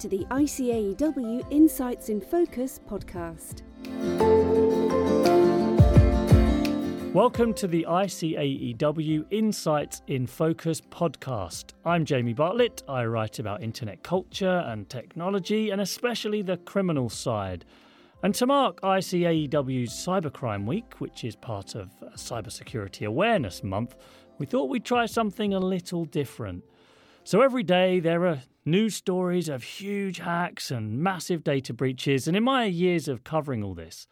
To the ICAEW Insights in Focus podcast. Welcome to the ICAEW Insights in Focus podcast. I'm Jamie Bartlett. I write about internet culture and technology, and especially the criminal side. And to mark ICAEW's Cybercrime Week, which is part of Cybersecurity Awareness Month, we thought we'd try something a little different. So every day there are news stories of huge hacks and massive data breaches, and in my years of covering all this,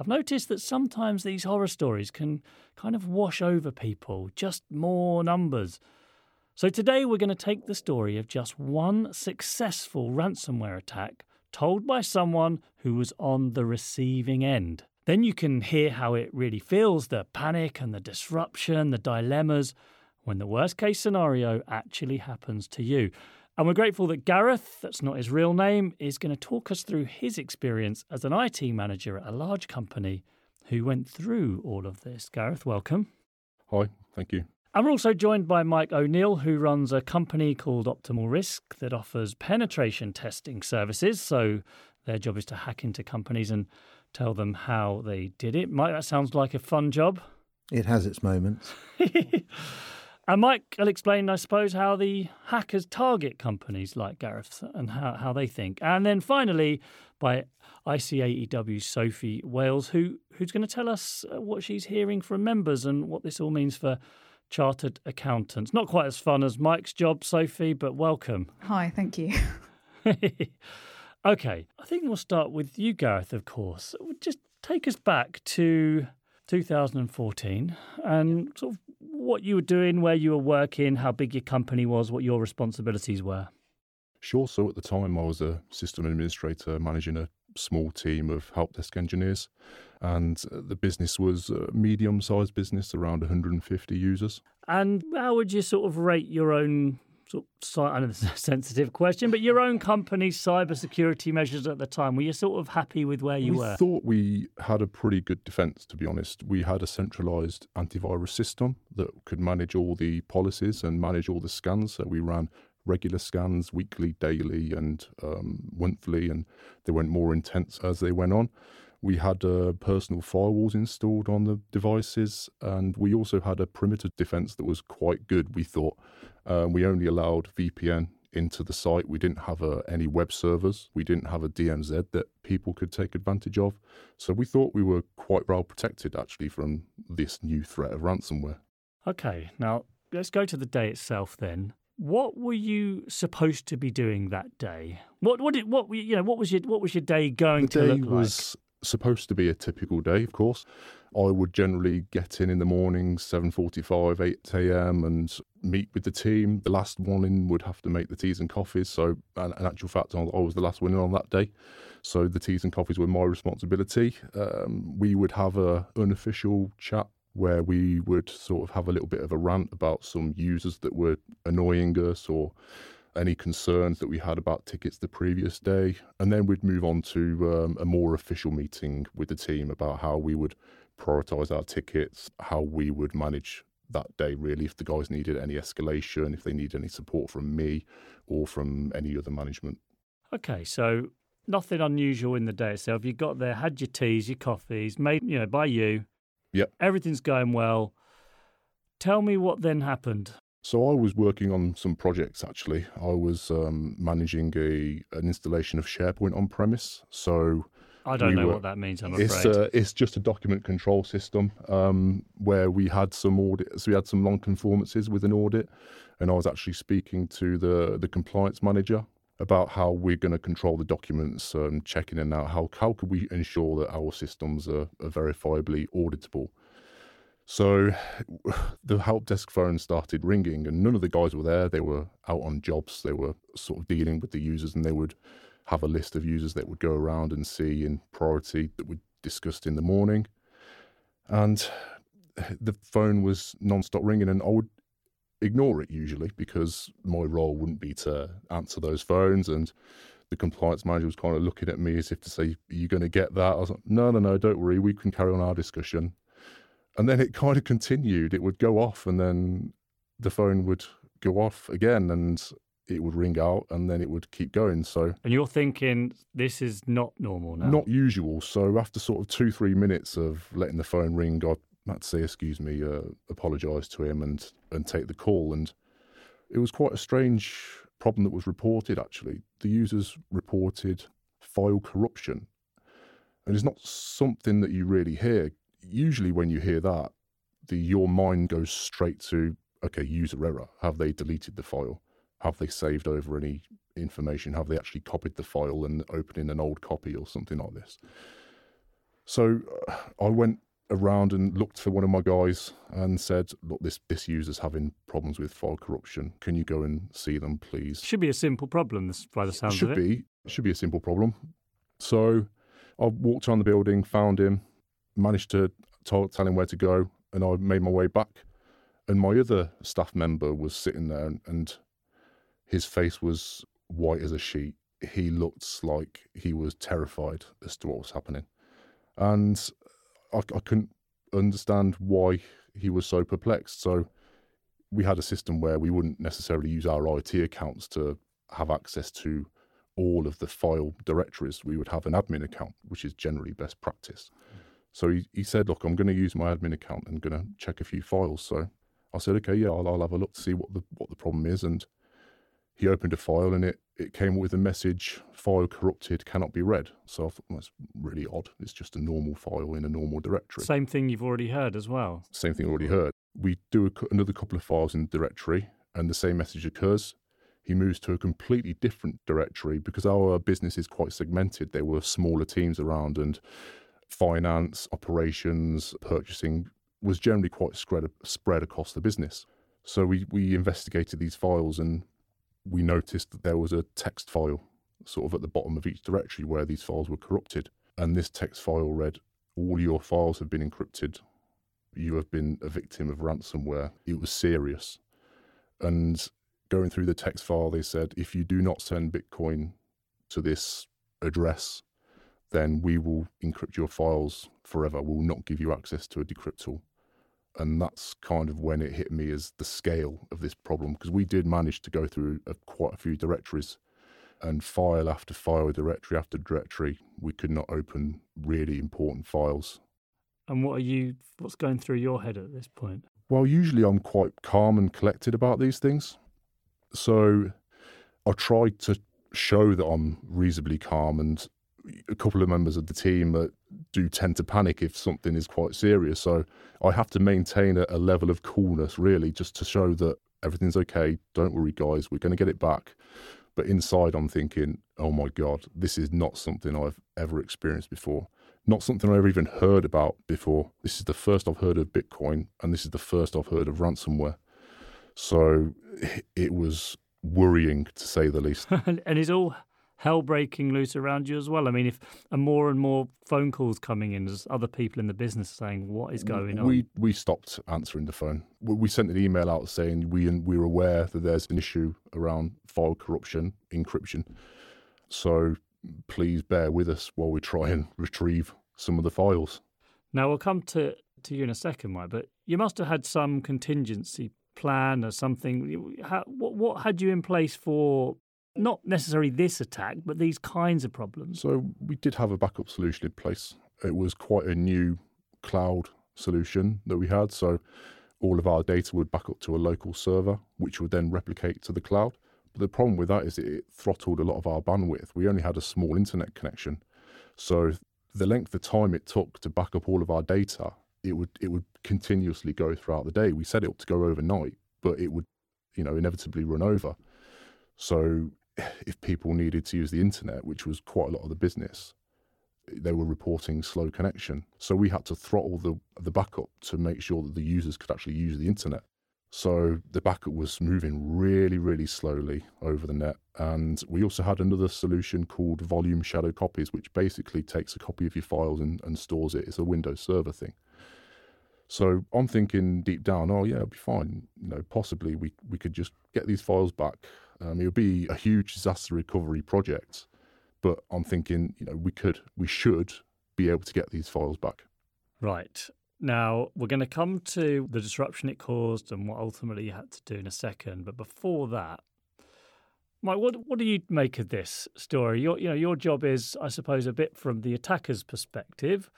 I've noticed that sometimes these horror stories can kind of wash over people, just more numbers. So today we're going to take the story of just one successful ransomware attack told by someone who was on the receiving end. Then you can hear how it really feels the panic and the disruption, the dilemmas when the worst case scenario actually happens to you. And we're grateful that Gareth, that's not his real name, is going to talk us through his experience as an IT manager at a large company who went through all of this. Gareth, welcome. Hi, thank you. And we're also joined by Mike O'Neill, who runs a company called Optimal Risk that offers penetration testing services. So their job is to hack into companies and tell them how they did it. Mike, that sounds like a fun job. It has its moments. And Mike will explain, I suppose, how the hackers target companies like Gareth and how, how they think. And then finally, by ICAEW Sophie Wales, who who's going to tell us uh, what she's hearing from members and what this all means for chartered accountants. Not quite as fun as Mike's job, Sophie, but welcome. Hi, thank you. okay, I think we'll start with you, Gareth, of course. Just take us back to 2014 and sort of what you were doing, where you were working, how big your company was, what your responsibilities were. Sure. So at the time, I was a system administrator managing a small team of help desk engineers, and uh, the business was a medium sized business, around 150 users. And how would you sort of rate your own sort of, I know this is a sensitive question, but your own company's cybersecurity measures at the time, were you sort of happy with where you we were? We thought we had a pretty good defense, to be honest. We had a centralized antivirus system that could manage all the policies and manage all the scans. So we ran regular scans weekly, daily, and um, monthly, and they went more intense as they went on. We had uh, personal firewalls installed on the devices, and we also had a perimeter defense that was quite good, we thought. Um, we only allowed VPN into the site. We didn't have uh, any web servers. We didn't have a DMZ that people could take advantage of. So we thought we were quite well protected actually from this new threat of ransomware. Okay, now let's go to the day itself then. What were you supposed to be doing that day? What what did what you know what was your what was your day going the to day look like? Supposed to be a typical day, of course. I would generally get in in the morning, 7.45, 8 a.m. and meet with the team. The last one in would have to make the teas and coffees. So, in actual fact, I was the last one in on that day. So the teas and coffees were my responsibility. Um, we would have a unofficial chat where we would sort of have a little bit of a rant about some users that were annoying us or any concerns that we had about tickets the previous day. And then we'd move on to um, a more official meeting with the team about how we would prioritize our tickets, how we would manage that day, really, if the guys needed any escalation, if they need any support from me or from any other management. Okay, so nothing unusual in the day itself. You got there, had your teas, your coffees, made you know by you. Yep. Everything's going well. Tell me what then happened. So I was working on some projects actually. I was um, managing a an installation of SharePoint on premise. So I don't we know were, what that means. I'm it's afraid. uh, it's just a document control system um, where we had some audits. We had some non-conformances with an audit, and I was actually speaking to the the compliance manager about how we're going to control the documents, um, checking in out how how could we ensure that our systems are, are verifiably auditable. So the help desk phone started ringing, and none of the guys were there. They were out on jobs. They were sort of dealing with the users, and they would have a list of users that would go around and see in priority that we discussed in the morning. And the phone was non-stop ringing, and I would ignore it usually because my role wouldn't be to answer those phones. And the compliance manager was kind of looking at me as if to say, "Are you going to get that?" I was like, "No, no, no, don't worry. We can carry on our discussion." And then it kind of continued. It would go off, and then the phone would go off again, and it would ring out and then it would keep going. So And you're thinking this is not normal now. not usual. So after sort of two, three minutes of letting the phone ring, I had to say, excuse me, uh, apologise to him and, and take the call. And it was quite a strange problem that was reported, actually. The users reported file corruption. And it's not something that you really hear. Usually when you hear that, the your mind goes straight to, okay, user error. Have they deleted the file? Have they saved over any information? Have they actually copied the file and opened in an old copy or something like this? So uh, I went around and looked for one of my guys and said, "Look, this this user's having problems with file corruption. Can you go and see them, please?" Should be a simple problem by the sounds should of it. Should be should be a simple problem. So I walked around the building, found him, managed to tell, tell him where to go, and I made my way back. And my other staff member was sitting there, and, and his face was white as a sheet. He looked like he was terrified as to what was happening, and I, I couldn't understand why he was so perplexed. So we had a system where we wouldn't necessarily use our IT accounts to have access to all of the file directories. We would have an admin account, which is generally best practice. So he, he said, Look, I'm going to use my admin account and going to check a few files. So I said, Okay, yeah, I'll, I'll have a look to see what the, what the problem is. And he opened a file and it, it came with a message file corrupted, cannot be read. So I thought, well, that's really odd. It's just a normal file in a normal directory. Same thing you've already heard as well. Same thing already heard. We do a, another couple of files in the directory and the same message occurs. He moves to a completely different directory because our business is quite segmented. There were smaller teams around and finance, operations, purchasing was generally quite spread, spread across the business. So we, we investigated these files and we noticed that there was a text file sort of at the bottom of each directory where these files were corrupted. And this text file read, All your files have been encrypted. You have been a victim of ransomware. It was serious. And going through the text file, they said, If you do not send Bitcoin to this address, then we will encrypt your files forever. We will not give you access to a decrypt tool. And that's kind of when it hit me as the scale of this problem, because we did manage to go through a, quite a few directories and file after file, directory after directory. We could not open really important files. And what are you? What's going through your head at this point? Well, usually I'm quite calm and collected about these things. So I tried to show that I'm reasonably calm and a couple of members of the team uh, do tend to panic if something is quite serious. So I have to maintain a, a level of coolness, really, just to show that everything's okay. Don't worry, guys, we're going to get it back. But inside, I'm thinking, oh my God, this is not something I've ever experienced before. Not something I've ever even heard about before. This is the first I've heard of Bitcoin, and this is the first I've heard of ransomware. So it was worrying, to say the least. and, is all hell breaking loose around you as well? I mean, if and more and more phone calls coming in as other people in the business saying, "What is going on?" We we stopped answering the phone. We, we sent an email out saying we we're aware that there's an issue around file corruption, encryption. So please bear with us while we try and retrieve some of the files. Now we'll come to to you in a second, Mike. But you must have had some contingency plan or something. How, what what had you in place for not necessarily this attack, but these kinds of problems? So we did have a backup solution in place. It was quite a new cloud solution that we had. So all of our data would back up to a local server, which would then replicate to the cloud. But the problem with that is it throttled a lot of our bandwidth. We only had a small internet connection. So the length of time it took to back up all of our data, it would it would continuously go throughout the day. We set it up to go overnight, but it would, you know, inevitably run over. So if people needed to use the internet, which was quite a lot of the business, they were reporting slow connection. So we had to throttle the the backup to make sure that the users could actually use the internet. So the backup was moving really, really slowly over the net. And we also had another solution called Volume Shadow Copies, which basically takes a copy of your files and, and stores it. It's a Windows Server thing. So I'm thinking deep down, oh yeah, it'll be fine. You know, possibly we we could just get these files back. Um, it would be a huge disaster recovery project, but I'm thinking, you know, we could, we should be able to get these files back. Right. Now, we're going to come to the disruption it caused and what ultimately you had to do in a second. But before that, Mike, what what do you make of this story? Your you know your job is, I suppose, a bit from the attacker's perspective.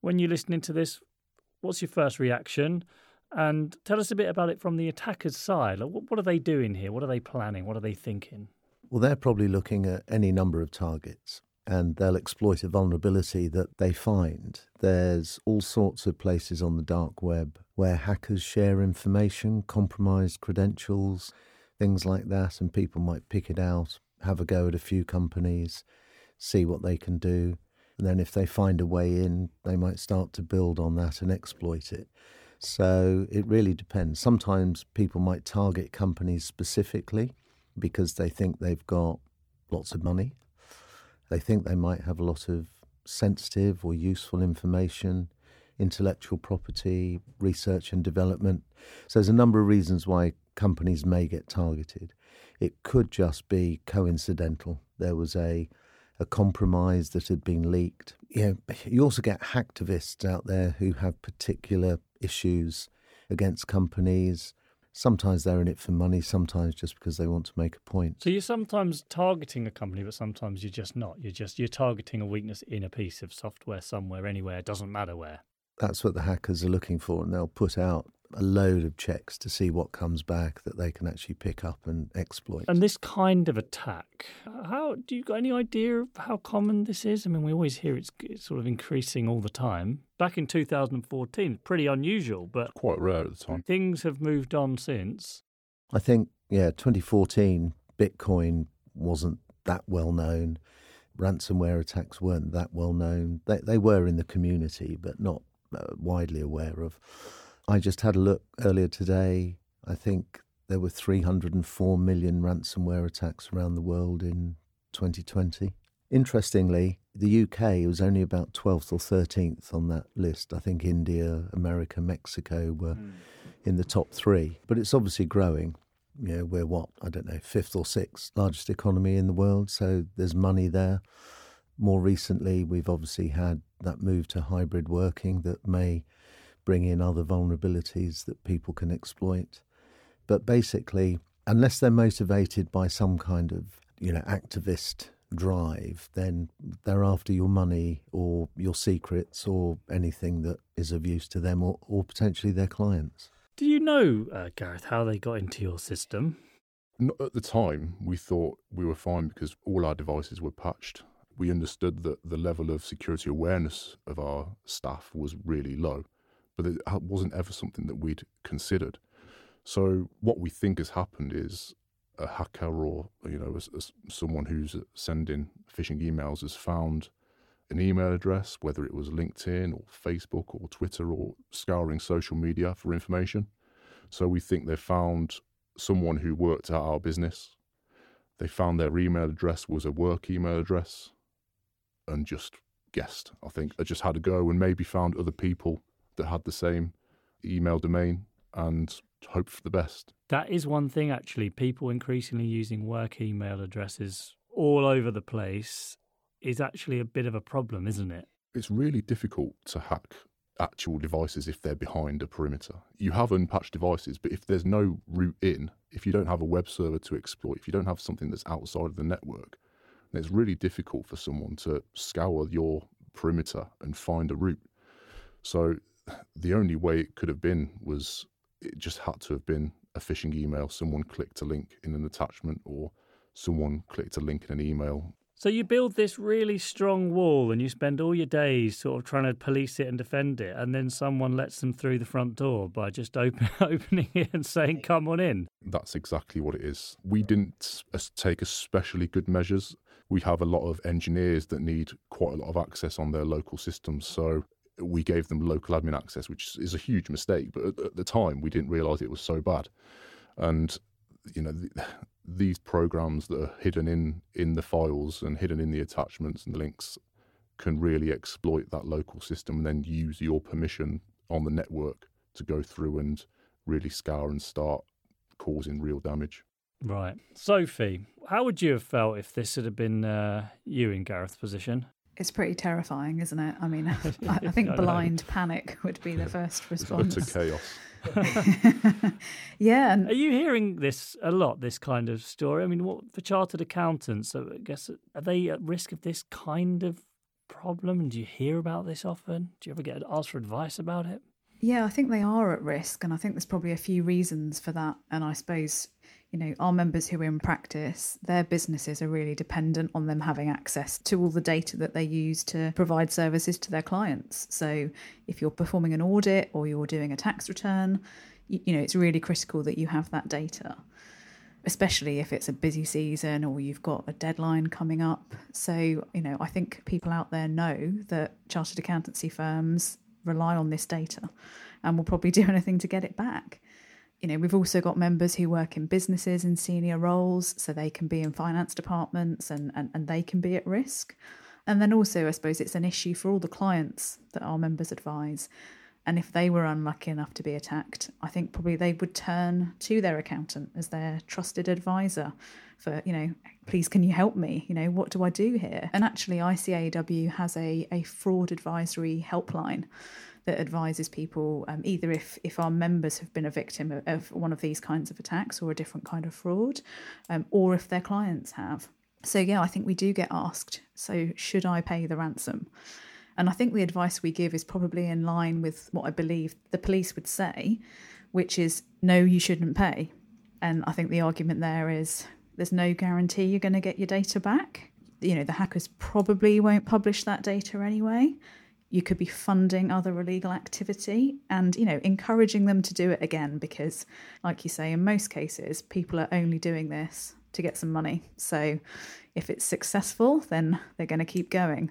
When you're listening to this, what's your first reaction? And tell us a bit about it from the attacker's side. What are they doing here? What are they planning? What are they thinking? Well, they're probably looking at any number of targets and they'll exploit a vulnerability that they find. There's all sorts of places on the dark web where hackers share information, compromised credentials, things like that, and people might pick it out, have a go at a few companies, see what they can do. And then if they find a way in, they might start to build on that and exploit it. So it really depends. Sometimes people might target companies specifically because they think they've got lots of money. They think they might have a lot of sensitive or useful information, intellectual property, research and development. So there's a number of reasons why companies may get targeted. It could just be coincidental. There was a a compromise that had been leaked. You know, you also get hacktivists out there who have particular issues against companies. Sometimes they're in it for money, sometimes just because they want to make a point. So you're sometimes targeting a company, but sometimes you're just not. You're just you're targeting a weakness in a piece of software somewhere, anywhere. Doesn't matter where. That's what the hackers are looking for, and they'll put out a load of checks to see what comes back that they can actually pick up and exploit. And this kind of attack, how do you got any idea of how common this is? I mean, we always hear it's, it's sort of increasing all the time. Back in 2014, pretty unusual, but quite rare at the time. Things have moved on since. I think, yeah, 2014, Bitcoin wasn't that well known. Ransomware attacks weren't that well known. They, they were in the community, but not uh, widely aware of. I just had a look earlier today. I think there were 304 million ransomware attacks around the world in 2020. Interestingly, the UK was only about 12th or 13th on that list. I think India, America, Mexico were mm. in the top three, but it's obviously growing. You know, we're what, I don't know, fifth or sixth largest economy in the world, so there's money there. More recently, we've obviously had that move to hybrid working that may bring in other vulnerabilities that people can exploit. But basically, unless they're motivated by some kind of, you know, activist drive, then they're after your money or your secrets or anything that is of use to them or, or potentially their clients. Do you know, uh, Gareth, how they got into your system? Not at the time, we thought we were fine because all our devices were patched. We understood that the level of security awareness of our staff was really low but it wasn't ever something that we'd considered. So what we think has happened is a hacker or you know a, a, someone who's sending phishing emails has found an email address, whether it was LinkedIn or Facebook or Twitter or scouring social media for information. So we think they found someone who worked at our business. They found their email address was a work email address and just guessed. I think they just had to go and maybe found other people that had the same email domain and hope for the best. That is one thing, actually. People increasingly using work email addresses all over the place is actually a bit of a problem, isn't it? It's really difficult to hack actual devices if they're behind a perimeter. You have unpatched devices, but if there's no route in, if you don't have a web server to exploit, if you don't have something that's outside of the network, then it's really difficult for someone to scour your perimeter and find a route. So the only way it could have been was it just had to have been a phishing email. Someone clicked a link in an attachment, or someone clicked a link in an email. So you build this really strong wall, and you spend all your days sort of trying to police it and defend it, and then someone lets them through the front door by just open, opening it and saying, "Come on in." That's exactly what it is. We didn't uh, take especially good measures. We have a lot of engineers that need quite a lot of access on their local systems, so we gave them local admin access, which is a huge mistake. But at, at the time, we didn't realise it was so bad. And you know, the, these programs that are hidden in in the files and hidden in the attachments and the links can really exploit that local system and then use your permission on the network to go through and really scour and start causing real damage. Right. Sophie, how would you have felt if this had been uh, you in Gareth's position? It's pretty terrifying, isn't it? I mean, I, I think blind panic would be the first response. Utter chaos. yeah. And Are you hearing this a lot, this kind of story? I mean, what for chartered accountants, I guess, are they at risk of this kind of problem? And do you hear about this often? Do you ever get asked for advice about it? Yeah, I think they are at risk, and I think there's probably a few reasons for that. And I suppose, you know, our members who are in practice, their businesses are really dependent on them having access to all the data that they use to provide services to their clients. So if you're performing an audit or you're doing a tax return, you, you know, it's really critical that you have that data especially if it's a busy season or you've got a deadline coming up. So, you know, I think people out there know that chartered accountancy firms rely on this data and will probably do anything to get it back. You know, we've also got members who work in businesses in senior roles, so they can be in finance departments and, and, and they can be at risk. And then also, I suppose it's an issue for all the clients that our members advise. And if they were unlucky enough to be attacked, I think probably they would turn to their accountant as their trusted advisor for, you know, please can you help me? You know, what do I do here? And actually, ICAEW has a, a fraud advisory helpline that advises people um, either if, if our members have been a victim of, of, one of these kinds of attacks or a different kind of fraud, um, or if their clients have. So, yeah, I think we do get asked, so should I pay the ransom? And I think the advice we give is probably in line with what I believe the police would say, which is no, you shouldn't pay. And I think the argument there is there's no guarantee you're going to get your data back. You know, the hackers probably won't publish that data anyway. You could be funding other illegal activity and, you know, encouraging them to do it again because, like you say, in most cases, people are only doing this to get some money. So if it's successful, then they're going to keep going.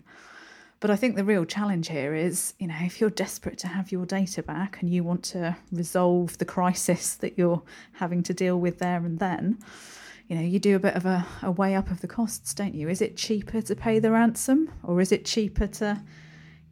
But I think the real challenge here is, you know, if you're desperate to have your data back and you want to resolve the crisis that you're having to deal with there and then, you know, you do a bit of a, a weigh up of the costs, don't you? Is it cheaper to pay the ransom or is it cheaper to,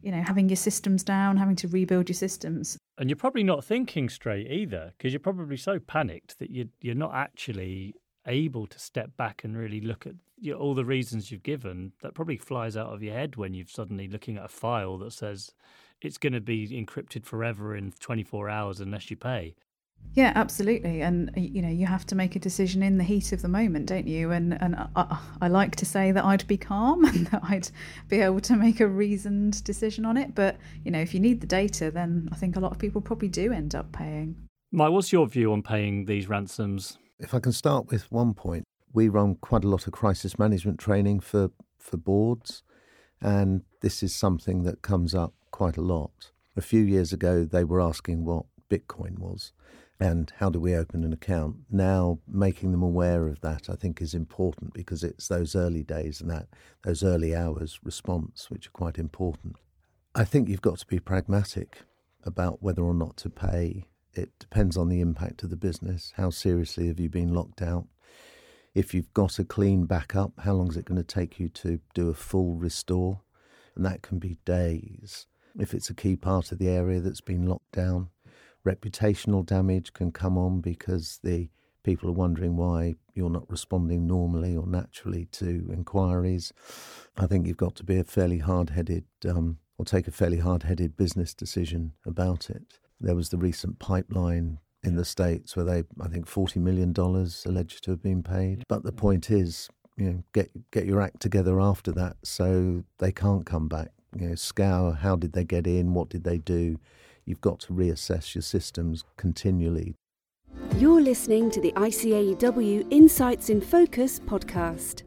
you know, having your systems down, having to rebuild your systems? And you're probably not thinking straight either because you're probably so panicked that you, you're not actually able to step back and really look at you know, all the reasons you've given, that probably flies out of your head when you're suddenly looking at a file that says it's going to be encrypted forever in 24 hours unless you pay. Yeah, absolutely. And you know, you have to make a decision in the heat of the moment, don't you? And and I, I, like to say that I'd be calm and that I'd be able to make a reasoned decision on it. But you know, if you need the data, then I think a lot of people probably do end up paying. Mike, what's your view on paying these ransoms? If I can start with one point, we run quite a lot of crisis management training for, for boards, and this is something that comes up quite a lot. A few years ago, they were asking what Bitcoin was and how do we open an account. Now, making them aware of that, I think, is important because it's those early days and that those early hours response which are quite important. I think you've got to be pragmatic about whether or not to pay. It depends on the impact of the business. How seriously have you been locked out? If you've got a clean backup, how long is it going to take you to do a full restore? And that can be days. If it's a key part of the area that's been locked down, reputational damage can come on because the people are wondering why you're not responding normally or naturally to inquiries. I think you've got to be a fairly hard headed um, or take a fairly hard headed business decision about it. There was the recent pipeline in the States where they, I think, $40 million alleged to have been paid. But the point is, you know, get, get your act together after that so they can't come back. You know, scour how did they get in, what did they do. You've got to reassess your systems continually. You're listening to the ICAEW Insights in Focus podcast.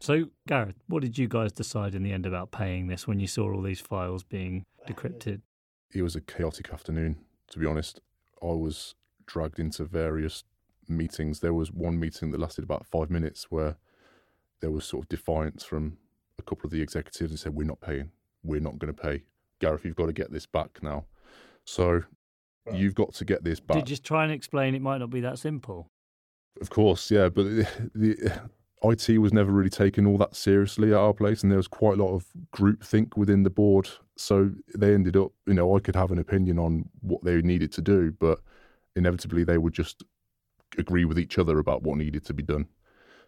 So, Gareth, what did you guys decide in the end about paying this when you saw all these files being decrypted? It was a chaotic afternoon, to be honest. I was dragged into various meetings. There was one meeting that lasted about five minutes where there was sort of defiance from a couple of the executives and said, We're not paying. We're not going to pay. Gareth, you've got to get this back now. So you've got to get this back. Did you just try and explain it might not be that simple? Of course, yeah. But the, the IT was never really taken all that seriously at our place, and there was quite a lot of groupthink within the board. So they ended up, you know, I could have an opinion on what they needed to do, but inevitably they would just agree with each other about what needed to be done.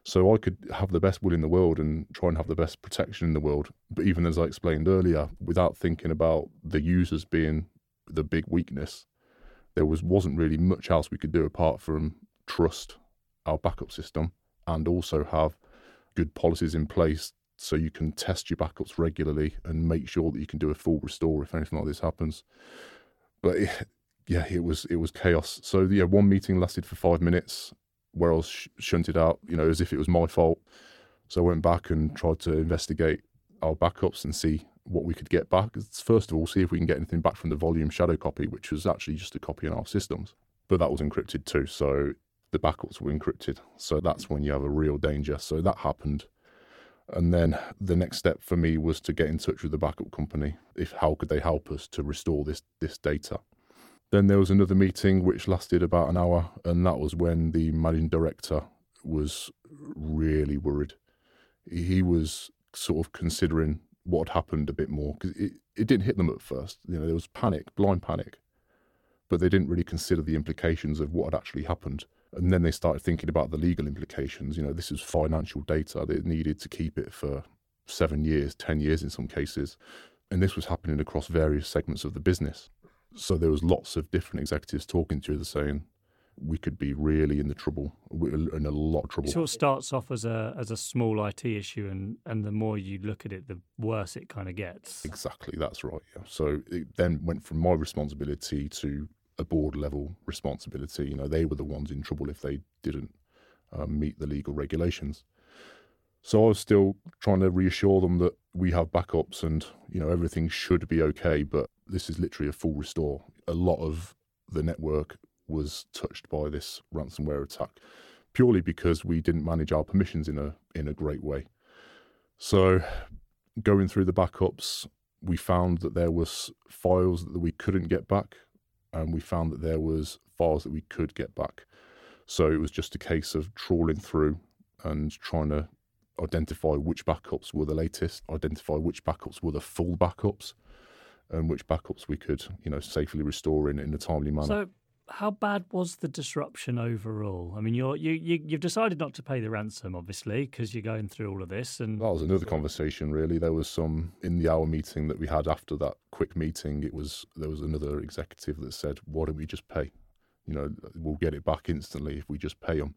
So I could have the best will in the world and try and have the best protection in the world. But even as I explained earlier, without thinking about the users being the big weakness, there was wasn't really much else we could do apart from trust our backup system and also have good policies in place so you can test your backups regularly and make sure that you can do a full restore if anything like this happens. But it, yeah, it was it was chaos. So yeah, one meeting lasted for five minutes where I was sh- shunted out, you know, as if it was my fault. So I went back and tried to investigate our backups and see what we could get back. First of all, see if we can get anything back from the volume shadow copy, which was actually just a copy in our systems. But that was encrypted too. So the backups were encrypted. So that's when you have a real danger. So that happened. And then the next step for me was to get in touch with the backup company. If how could they help us to restore this this data? Then there was another meeting which lasted about an hour, and that was when the managing director was really worried. He was sort of considering what had happened a bit more because it, it didn't hit them at first. You know, there was panic, blind panic, but they didn't really consider the implications of what had actually happened. And then they started thinking about the legal implications. You know, this is financial data. They needed to keep it for seven years, 10 years in some cases. And this was happening across various segments of the business. So there was lots of different executives talking to us saying, we could be really in the trouble, in a lot of trouble. It sort of starts off as a as a small IT issue, and and the more you look at it, the worse it kind of gets. Exactly, that's right. Yeah. So it then went from my responsibility to a board level responsibility. You know, they were the ones in trouble if they didn't um, meet the legal regulations. So I was still trying to reassure them that we have backups and you know everything should be okay. But this is literally a full restore. A lot of the network was touched by this ransomware attack purely because we didn't manage our permissions in a in a great way. So going through the backups, we found that there was files that we couldn't get back and we found that there was files that we could get back. So it was just a case of trawling through and trying to identify which backups were the latest, identify which backups were the full backups, and which backups we could, you know, safely restore in, in a timely manner. So how bad was the disruption overall? I mean, you're, you you you've decided not to pay the ransom, obviously, because you're going through all of this. And that was another conversation. Really, there was some in the hour meeting that we had after that quick meeting. It was there was another executive that said, "Why don't we just pay? You know, we'll get it back instantly if we just pay them."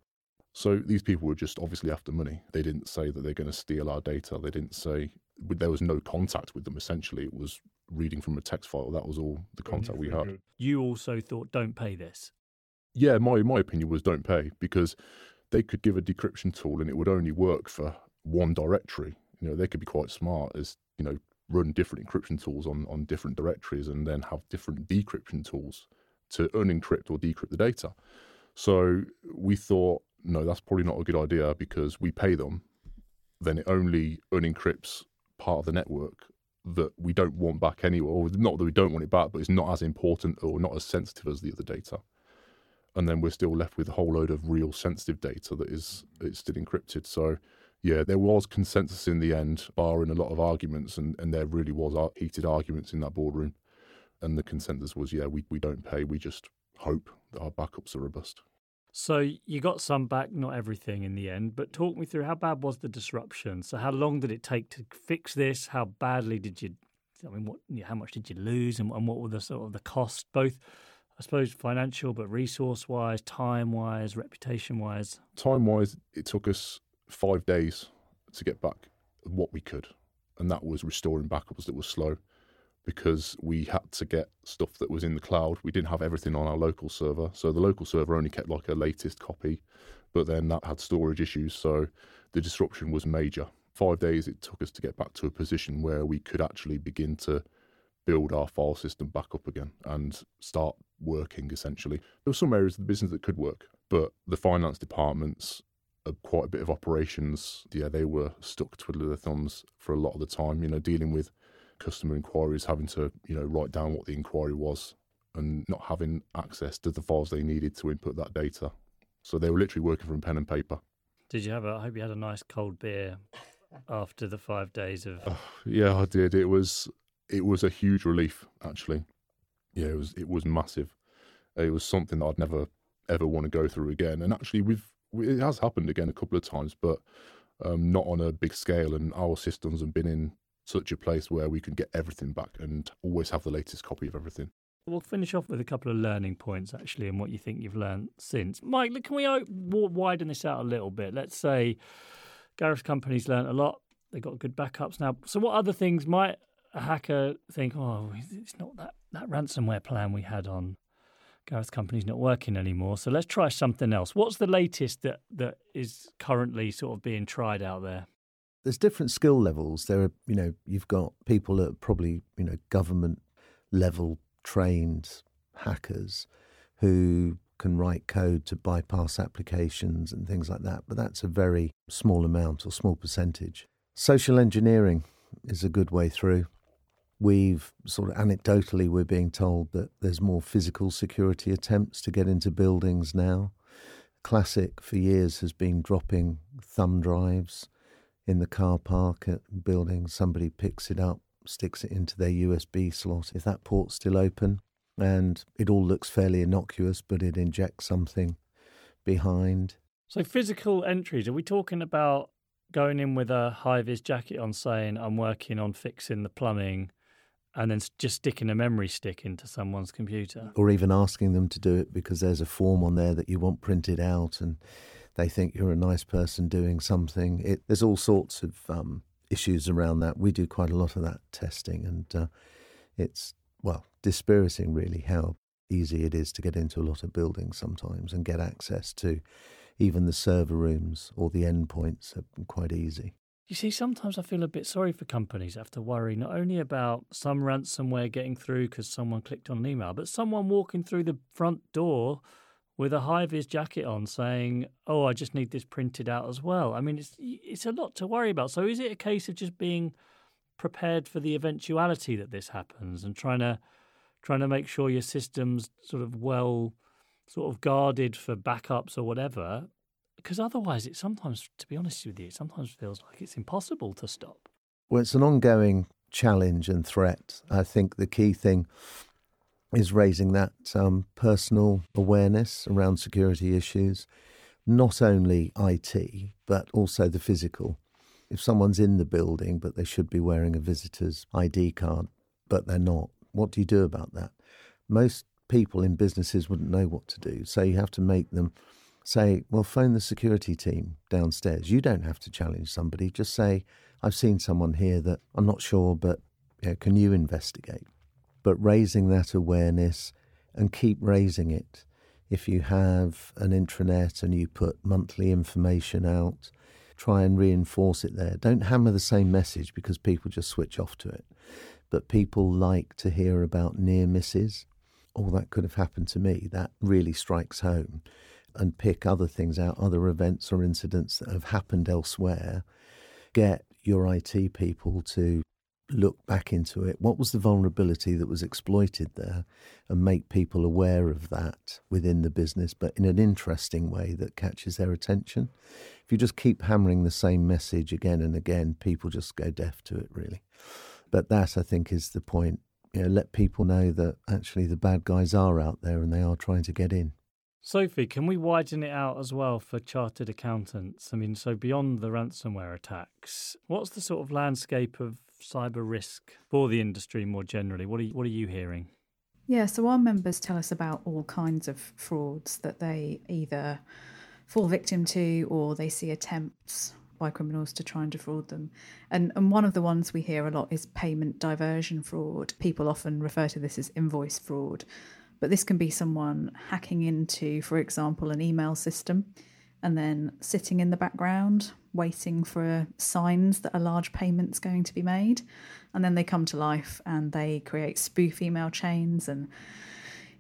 So these people were just obviously after money. They didn't say that they're going to steal our data. They didn't say there was no contact with them. Essentially, it was reading from a text file. That was all the contact we had. You also thought, don't pay this. Yeah, my my opinion was don't pay because they could give a decryption tool and it would only work for one directory. You know, they could be quite smart as you know run different encryption tools on on different directories and then have different decryption tools to unencrypt or decrypt the data. So we thought, no, that's probably not a good idea because we pay them, then it only unencrypts part of the network that we don't want back anyway, or not that we don't want it back, but it's not as important or not as sensitive as the other data. And then we're still left with a whole load of real sensitive data that is it's still encrypted. So yeah, there was consensus in the end, barring a lot of arguments, and, and there really was heated arguments in that boardroom. And the consensus was, yeah, we, we don't pay, we just hope that our backups are robust. So you got some back, not everything in the end, but talk me through how bad was the disruption? So how long did it take to fix this? How badly did you? I mean, what? How much did you lose, and, and what were the sort of the costs, both, I suppose, financial, but resource wise, time wise, reputation wise. Time wise, it took us five days to get back what we could, and that was restoring backups that were slow because we had to get stuff that was in the cloud. We didn't have everything on our local server. So the local server only kept like a latest copy, but then that had storage issues. So the disruption was major. Five days it took us to get back to a position where we could actually begin to build our file system back up again and start working essentially. There were some areas of the business that could work, but the finance departments, quite a bit of operations, yeah, they were stuck twiddling their thumbs for a lot of the time, you know, dealing with customer inquiries, having to you know write down what the inquiry was, and not having access to the files they needed to input that data. So they were literally working from pen and paper. Did you have a? I hope you had a nice cold beer after the five days of. Uh, yeah, I did. It was it was a huge relief actually. Yeah, it was it was massive. It was something that I'd never ever want to go through again. And actually, we've it has happened again a couple of times, but um, not on a big scale. And our systems have been in such a place where we can get everything back and always have the latest copy of everything. We'll finish off with a couple of learning points, actually, and what you think you've learned since. Mike, can we widen this out a little bit? Let's say Gareth's company's learned a lot. They've got good backups now. So, what other things might a hacker think, oh, it's not that, that ransomware plan we had on Gareth's company's not working anymore. So let's try something else. What's the latest that, that is currently sort of being tried out there? There's different skill levels. There are, you know, you've got people that are probably, you know, government level trained hackers who can write code to bypass applications and things like that, but that's a very small amount or small percentage. Social engineering is a good way through. We've sort of anecdotally, we're being told that there's more physical security attempts to get into buildings now. Classic for years has been dropping thumb drives in the car park at buildings. Somebody picks it up, sticks it into their USB slot. If that port's still open, and it all looks fairly innocuous, but it injects something behind. So, physical entries, are we talking about going in with a high vis jacket on saying, I'm working on fixing the plumbing and then just sticking a memory stick into someone's computer. Or even asking them to do it because there's a form on there that you want printed out and they think you're a nice person doing something. It, there's all sorts of um, issues around that. We do quite a lot of that testing, and uh, it's, well, dispiriting really how easy it is to get into a lot of buildings sometimes and get access to even the server rooms or the endpoints are quite easy. You see, sometimes I feel a bit sorry for companies that have to worry not only about some ransomware getting through because someone clicked on an email, but someone walking through the front door with a high vis jacket on saying, "Oh, I just need this printed out as well." I mean, it's it's a lot to worry about. So, is it a case of just being prepared for the eventuality that this happens and trying to trying to make sure your system's sort of well sort of guarded for backups or whatever because otherwise, it sometimes, to be honest with you, it sometimes feels like it's impossible to stop. Well, it's an ongoing challenge and threat. I think the key thing is raising that um, personal awareness around security issues, not only IT, but also the physical. If someone's in the building, but they should be wearing a visitor's ID card, but they're not, what do you do about that? Most people in businesses wouldn't know what to do. So you have to make them say, well, phone the security team downstairs. You don't have to challenge somebody. Just say, I've seen someone here that I'm not sure, but you know, can you investigate? But raising that awareness and keep raising it. If you have an intranet and you put monthly information out, try and reinforce it there. Don't hammer the same message because people just switch off to it. But people like to hear about near misses. Oh, that could have happened to me. That really strikes home and pick other things out, other events or incidents that have happened elsewhere. Get your IT people to look back into it. What was the vulnerability that was exploited there? And make people aware of that within the business, but in an interesting way that catches their attention. If you just keep hammering the same message again and again, people just go deaf to it, really. But that, I think, is the point. You know, let people know that actually the bad guys are out there and they are trying to get in. Sophie, can we widen it out as well for chartered accountants? I mean, so beyond the ransomware attacks, what's the sort of landscape of cyber risk for the industry more generally? What are you, what are you hearing? Yeah, so our members tell us about all kinds of frauds that they either fall victim to or they see attempts by criminals to try and defraud them. And and one of the ones we hear a lot is payment diversion fraud. People often refer to this as invoice fraud. But this can be someone hacking into, for example, an email system and then sitting in the background waiting for signs that a large payment's going to be made. And then they come to life and they create spoof email chains and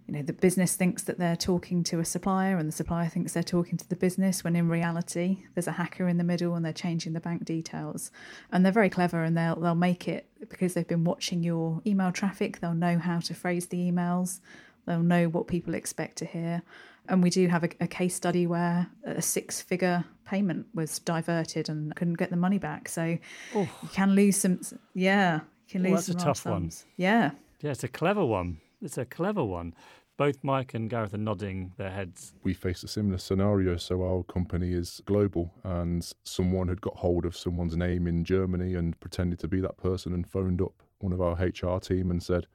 you know the business thinks that they're talking to a supplier and the supplier thinks they're talking to the business when in reality there's a hacker in the middle and they're changing the bank details and they're very clever and they'll they'll make it because they've been watching your email traffic they'll know how to phrase the emails They'll know what people expect to hear. And we do have a, a case study where a six figure payment was diverted and couldn't get the money back. So you can lose some, yeah, you can lose that's some a tough one. Yeah. Yeah, it's a clever one. It's a clever one. Both Mike and Gareth are nodding their heads. We face a similar scenario. So, our company is global, and someone had got hold of someone's name in Germany and pretended to be that person and phoned up one of our HR team and said,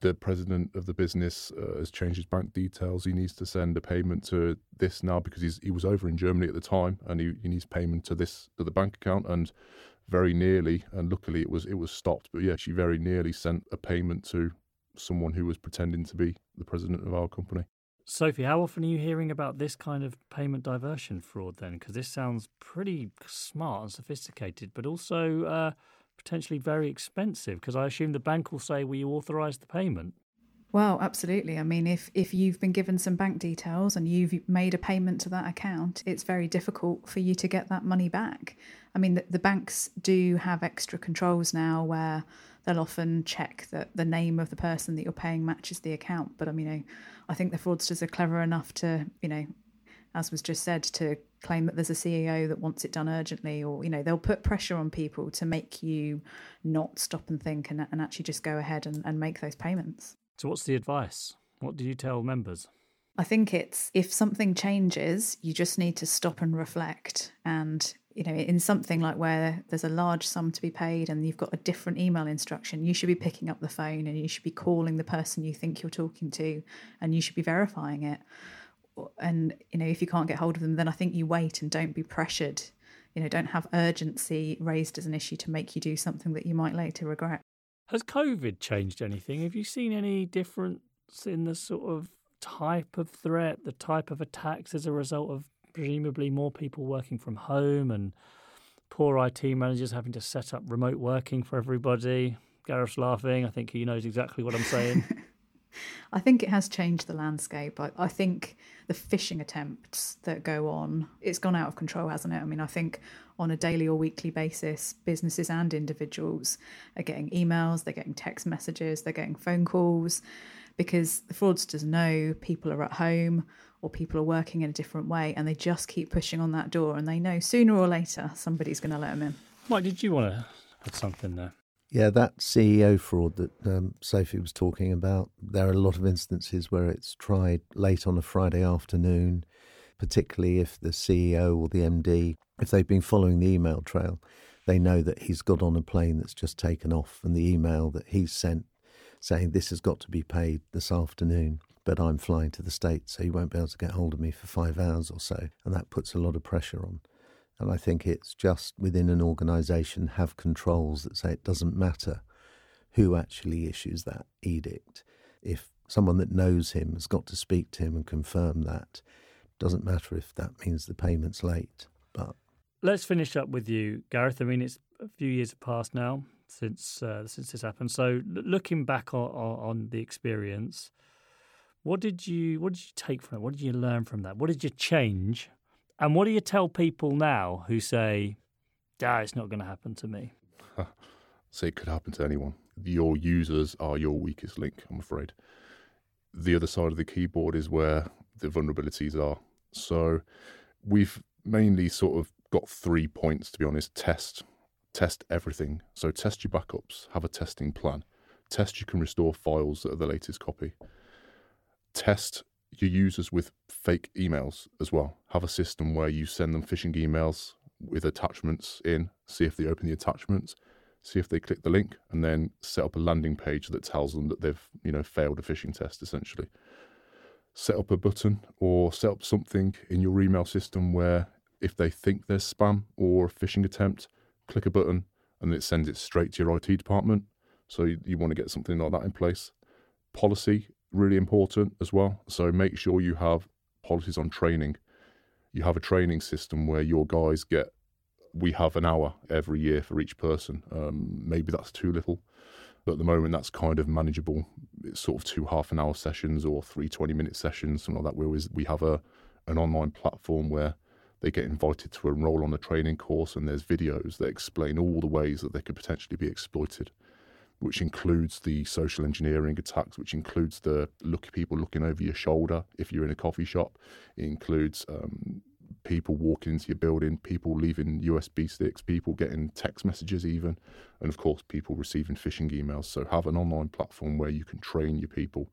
the president of the business uh, has changed his bank details. He needs to send a payment to this now because he was over in Germany at the time, and he, he needs payment to this to the bank account. And very nearly, and luckily it was it was stopped. But yeah, she very nearly sent a payment to someone who was pretending to be the president of our company. Sophie, how often are you hearing about this kind of payment diversion fraud then? Because this sounds pretty smart and sophisticated, but also uh, potentially very expensive. Because I assume the bank will say, "Will you authorise the payment?" Well, absolutely. I mean, if if you've been given some bank details and you've made a payment to that account, it's very difficult for you to get that money back. I mean, the, the banks do have extra controls now where they'll often check that the name of the person that you're paying matches the account. But I mean, you know, I think the fraudsters are clever enough to, you know, as was just said, to claim that there's a CEO that wants it done urgently, or you know, they'll put pressure on people to make you not stop and think and, and actually just go ahead and, and make those payments. So, what's the advice? What do you tell members? I think it's if something changes, you just need to stop and reflect. And, you know, in something like where there's a large sum to be paid and you've got a different email instruction, you should be picking up the phone and you should be calling the person you think you're talking to and you should be verifying it. And, you know, if you can't get hold of them, then I think you wait and don't be pressured. You know, don't have urgency raised as an issue to make you do something that you might later regret. Has COVID changed anything? Have you seen any difference in the sort of type of threat, the type of attacks as a result of presumably more people working from home and poor IT managers having to set up remote working for everybody? Gareth's laughing. I think he knows exactly what I'm saying. I think it has changed the landscape. I, I, think the phishing attempts that go on, it's gone out of control, hasn't it? I mean, I think on a daily or weekly basis, businesses and individuals are getting emails, they're getting text messages, they're getting phone calls because the fraudsters know people are at home or people are working in a different way and they just keep pushing on that door and they know sooner or later somebody's going to let them in. Mike, did you want to put something there? Yeah, that CEO fraud that um, Sophie was talking about, there are a lot of instances where it's tried late on a Friday afternoon, particularly if the CEO or the MD, if they've been following the email trail, they know that he's got on a plane that's just taken off and the email that he's sent saying this has got to be paid this afternoon, but I'm flying to the States, so you won't be able to get hold of me for five hours or so. And that puts a lot of pressure on. And I think it's just within an organisation have controls that say it doesn't matter who actually issues that edict. If someone that knows him has got to speak to him and confirm that, doesn't matter if that means the payment's late. But let's finish up with you, Gareth. I mean, it's a few years have passed now since uh, since this happened. So, looking back on, on the experience, what did you what did you take from it? What did you learn from that? What did you change and what do you tell people now who say, "Ah, it's not going to happen to me"? so it could happen to anyone. Your users are your weakest link. I'm afraid. The other side of the keyboard is where the vulnerabilities are. So we've mainly sort of got three points to be honest. Test, test everything. So test your backups. Have a testing plan. Test you can restore files that are the latest copy. Test your users with fake emails as well. Have a system where you send them phishing emails with attachments in, see if they open the attachments, see if they click the link, and then set up a landing page that tells them that they've, you know, failed a phishing test essentially. Set up a button or set up something in your email system where if they think there's spam or a phishing attempt, click a button and it sends it straight to your IT department. So you, you want to get something like that in place. Policy really important as well. So make sure you have policies on training. You have a training system where your guys get. We have an hour every year for each person. Um, maybe that's too little, but at the moment that's kind of manageable. It's sort of two half an hour sessions or three 20 minute sessions, something like that. We always we have a an online platform where they get invited to enroll on a training course, and there's videos that explain all the ways that they could potentially be exploited which includes the social engineering attacks, which includes the look people looking over your shoulder if you're in a coffee shop. It includes um, people walking into your building, people leaving USB sticks, people getting text messages, even, and of course, people receiving phishing emails. So, have an online platform where you can train your people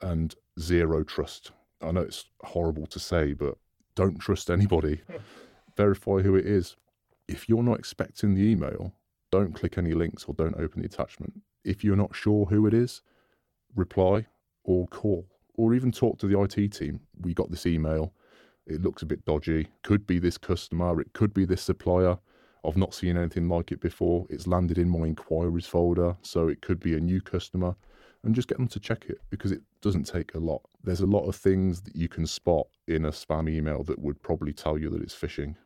and zero trust. I know it's horrible to say, but don't trust anybody. Verify who it is. If you're not expecting the email, don't click any links or don't open the attachment. If you're not sure who it is, reply or call or even talk to the IT team. We got this email. It looks a bit dodgy. Could be this customer. It could be this supplier. I've not seen anything like it before. It's landed in my inquiries folder, so it could be a new customer. And just get them to check it because it doesn't take a lot. There's a lot of things that you can spot in a spam email that would probably tell you that it's phishing.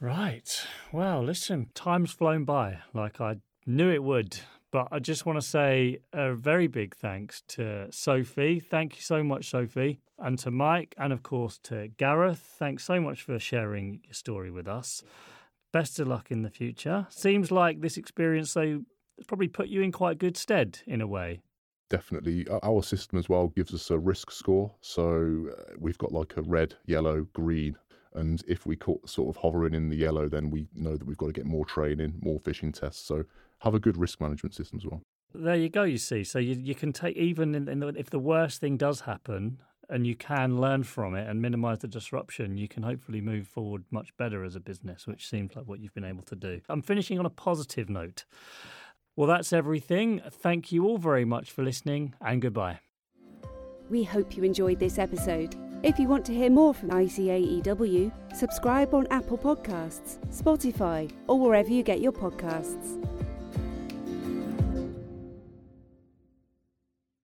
Right. Well, listen, time's flown by like I knew it would. But I just want to say a very big thanks to Sophie. Thank you so much, Sophie. And to Mike, and of course to Gareth. Thanks so much for sharing your story with us. Best of luck in the future. Seems like this experience, though, has probably put you in quite good stead in a way. Definitely. Our system as well gives us a risk score. So uh, we've got like a red, yellow, green. And if we caught sort of hovering in the yellow, then we know that we've got to get more training, more phishing tests. So have a good risk management system as well. There you go. You see, so you you can take even in, in the, if the worst thing does happen, and you can learn from it and minimize the disruption, you can hopefully move forward much better as a business, which seems like what you've been able to do. I'm finishing on a positive note. Well, that's everything. Thank you all very much for listening, and goodbye. We hope you enjoyed this episode. If you want to hear more from ICAEW, subscribe on Apple Podcasts, Spotify, or wherever you get your podcasts.